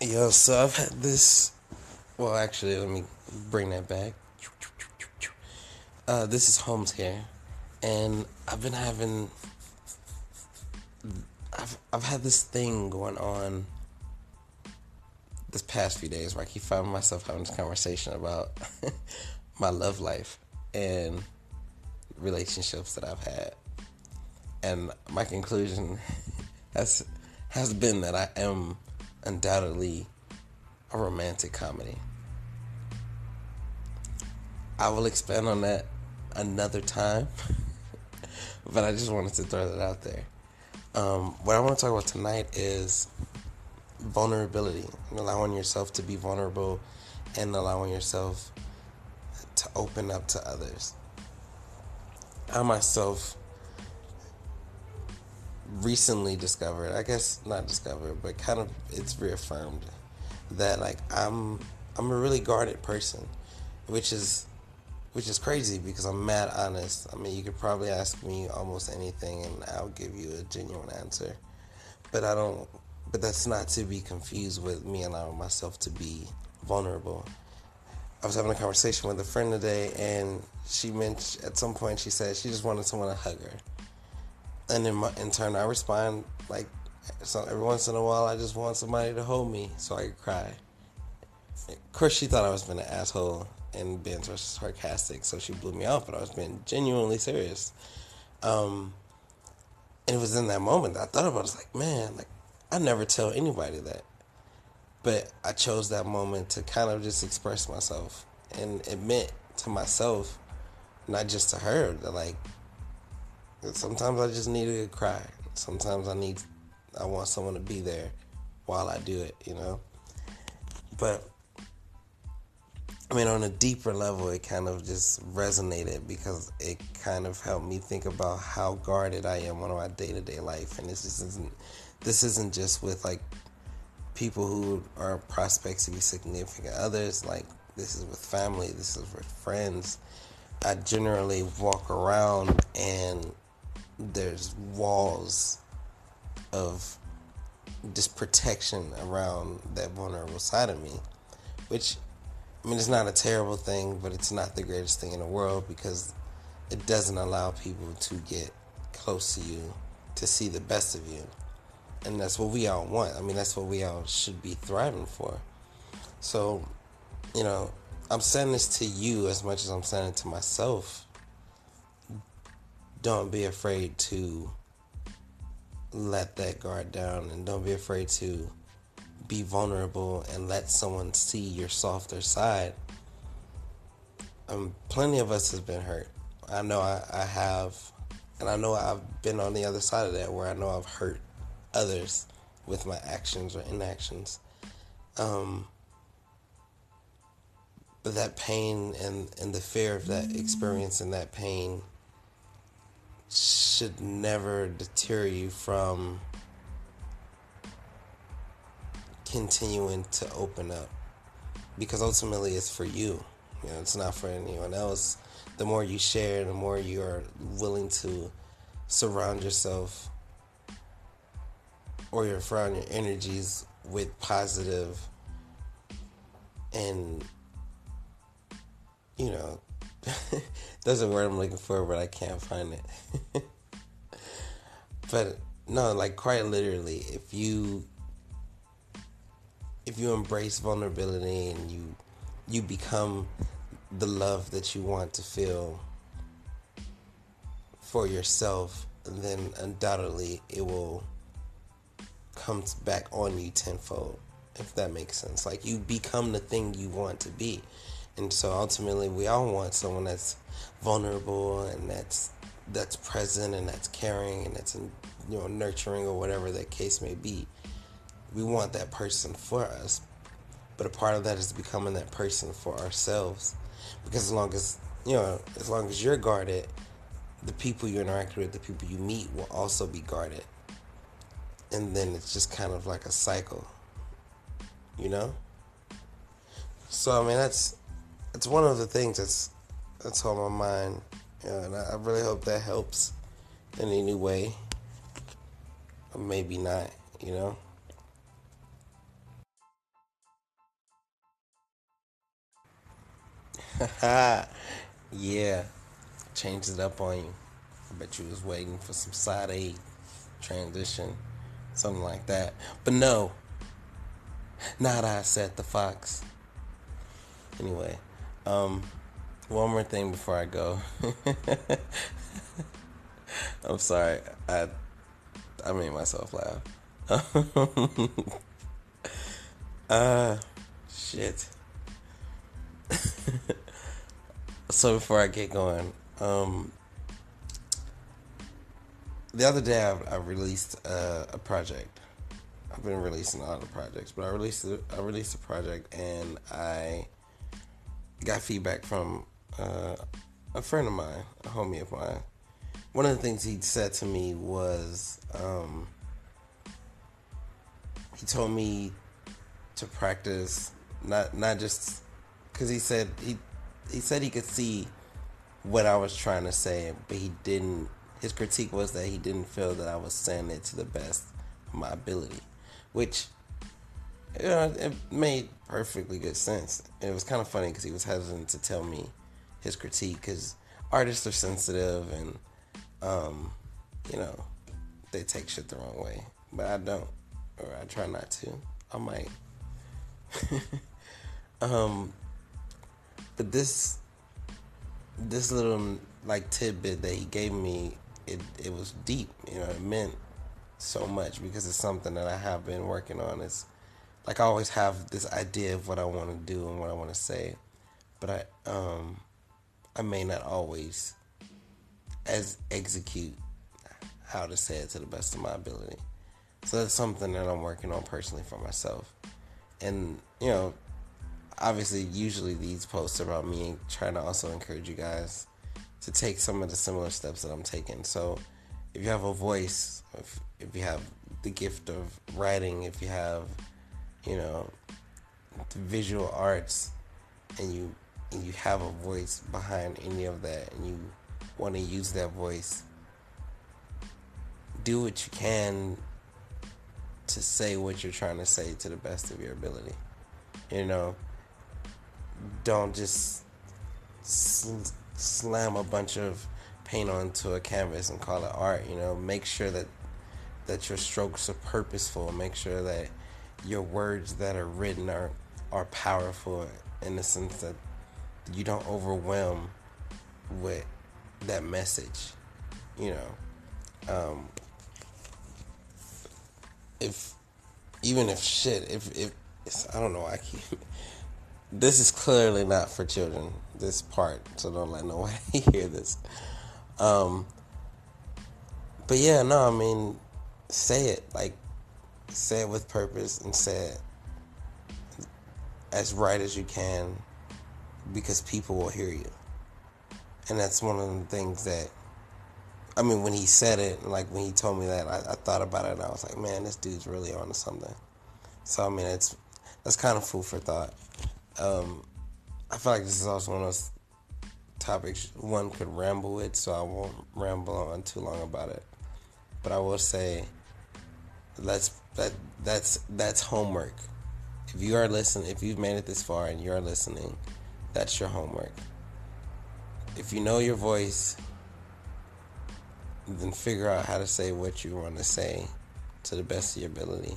Yo, so I've had this. Well, actually, let me bring that back. Uh, this is Holmes here, and I've been having. I've I've had this thing going on. This past few days, where I keep finding myself having this conversation about my love life and relationships that I've had, and my conclusion has has been that I am undoubtedly a romantic comedy. I will expand on that another time, but I just wanted to throw that out there. Um, what I want to talk about tonight is vulnerability, allowing yourself to be vulnerable and allowing yourself to open up to others. I myself recently discovered, I guess not discovered, but kind of it's reaffirmed that like I'm I'm a really guarded person, which is which is crazy because I'm mad honest. I mean, you could probably ask me almost anything and I'll give you a genuine answer. But I don't but that's not to be confused with me allowing myself to be vulnerable. I was having a conversation with a friend today and she mentioned at some point she said she just wanted someone to hug her and in, my, in turn, I respond like so every once in a while, I just want somebody to hold me so I could cry. Of course, she thought I was being an asshole and being sarcastic, so she blew me off. But I was being genuinely serious. Um, and it was in that moment that I thought about. It. I was like, man, like I never tell anybody that, but I chose that moment to kind of just express myself and admit to myself, not just to her, that like Sometimes I just need to cry. Sometimes I need, I want someone to be there while I do it, you know? But, I mean, on a deeper level, it kind of just resonated because it kind of helped me think about how guarded I am on my day to day life. And this isn't, this isn't just with like people who are prospects to be significant others. Like, this is with family, this is with friends. I generally walk around and there's walls of just protection around that vulnerable side of me, which I mean, it's not a terrible thing, but it's not the greatest thing in the world because it doesn't allow people to get close to you to see the best of you. And that's what we all want. I mean, that's what we all should be thriving for. So, you know, I'm saying this to you as much as I'm saying it to myself don't be afraid to let that guard down and don't be afraid to be vulnerable and let someone see your softer side. Um, plenty of us has been hurt. I know I, I have, and I know I've been on the other side of that where I know I've hurt others with my actions or inactions. Um, but that pain and, and the fear of that experience and that pain should never deter you from continuing to open up because ultimately it's for you. You know, it's not for anyone else. The more you share, the more you are willing to surround yourself or your surround your energies with positive and you know That's a word I'm looking for, but I can't find it. but no, like quite literally, if you if you embrace vulnerability and you you become the love that you want to feel for yourself, then undoubtedly it will come back on you tenfold, if that makes sense. Like you become the thing you want to be. And so ultimately, we all want someone that's vulnerable and that's that's present and that's caring and that's you know nurturing or whatever that case may be. We want that person for us, but a part of that is becoming that person for ourselves. Because as long as you know, as long as you're guarded, the people you interact with, the people you meet, will also be guarded. And then it's just kind of like a cycle, you know. So I mean, that's it's one of the things that's that's on my mind, you know, and I, I really hope that helps in any way. Or maybe not, you know. yeah, changed it up on you. I bet you was waiting for some side A transition, something like that. But no, not I said the fox. Anyway um, one more thing before I go. I'm sorry. I I made myself laugh. uh shit. so before I get going, um the other day I, I released a project. I've been releasing a lot of projects, but I released a, I released a project and I got feedback from uh, a friend of mine, a homie of mine. One of the things he said to me was, um, he told me to practice not not just because he said he he said he could see what I was trying to say, but he didn't. His critique was that he didn't feel that I was saying it to the best of my ability, which you know, it made perfectly good sense. It was kind of funny because he was hesitant to tell me his critique because artists are sensitive and, um, you know, they take shit the wrong way. But I don't, or I try not to. I might. um, but this, this little like tidbit that he gave me, it it was deep. You know, it meant so much because it's something that I have been working on. It's like I always have this idea of what I want to do and what I want to say, but I um I may not always as execute how to say it to the best of my ability. So that's something that I'm working on personally for myself. And you know, obviously usually these posts are about me trying to also encourage you guys to take some of the similar steps that I'm taking. So if you have a voice, if, if you have the gift of writing, if you have you know, the visual arts, and you and you have a voice behind any of that, and you want to use that voice, do what you can to say what you're trying to say to the best of your ability. You know, don't just sl- slam a bunch of paint onto a canvas and call it art. You know, make sure that that your strokes are purposeful. Make sure that your words that are written are are powerful in the sense that you don't overwhelm with that message. You know, um, if even if shit, if if I don't know, I keep. This is clearly not for children. This part, so don't let nobody hear this. Um, but yeah, no, I mean, say it like say it with purpose and say it as right as you can because people will hear you. And that's one of the things that, I mean, when he said it, like when he told me that, I, I thought about it and I was like, man, this dude's really on to something. So, I mean, it's, that's kind of food for thought. Um, I feel like this is also one of those topics one could ramble with, so I won't ramble on too long about it. But I will say, let's that that's that's homework. If you are listening, if you've made it this far and you're listening, that's your homework. If you know your voice, then figure out how to say what you want to say to the best of your ability.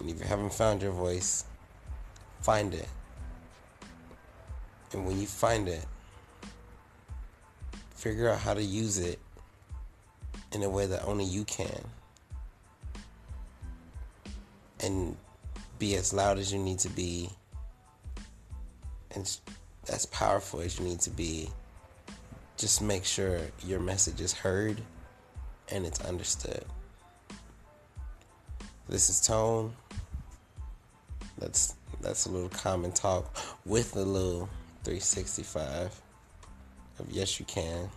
And if you haven't found your voice, find it. And when you find it, figure out how to use it in a way that only you can and be as loud as you need to be and as powerful as you need to be. Just make sure your message is heard and it's understood. This is Tone. That's that's a little common talk with a little 365 of yes you can.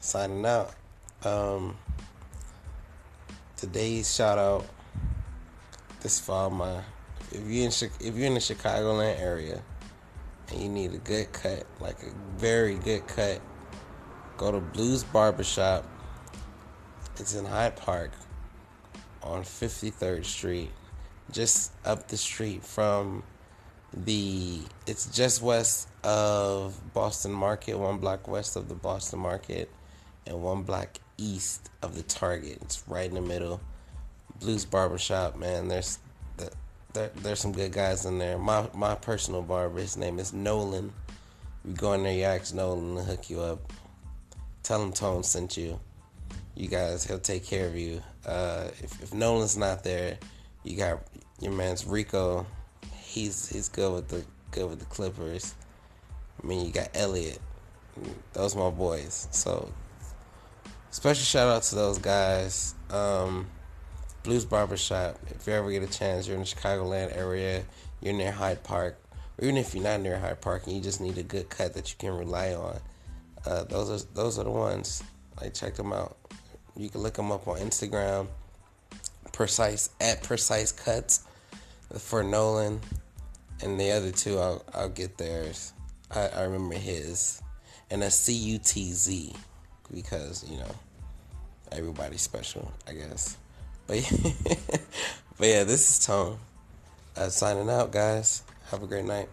Signing out. Um, today's shout out this fall, my if you in if you're in the Chicagoland area and you need a good cut, like a very good cut, go to Blues Barbershop. It's in Hyde Park on 53rd Street, just up the street from the it's just west of Boston Market, one block west of the Boston Market, and one block east of the Target. It's right in the middle. Blues Barbershop, man. There's there, there's some good guys in there. My my personal barber, his name is Nolan. You go in there, you ask Nolan to hook you up. Tell him Tone sent you. You guys, he'll take care of you. Uh, if, if Nolan's not there, you got your man's Rico. He's he's good with the good with the Clippers. I mean, you got Elliot. Those my boys. So special shout out to those guys. Um, Blues Barbershop. If you ever get a chance, you're in the Chicagoland area, you're near Hyde Park, or even if you're not near Hyde Park and you just need a good cut that you can rely on, uh, those are those are the ones. Like check them out. You can look them up on Instagram. Precise at Precise Cuts for Nolan, and the other two I'll I'll get theirs. I, I remember his, and a C U T Z because you know everybody's special, I guess. But yeah, but yeah this is Tone. Uh, signing out, guys. Have a great night.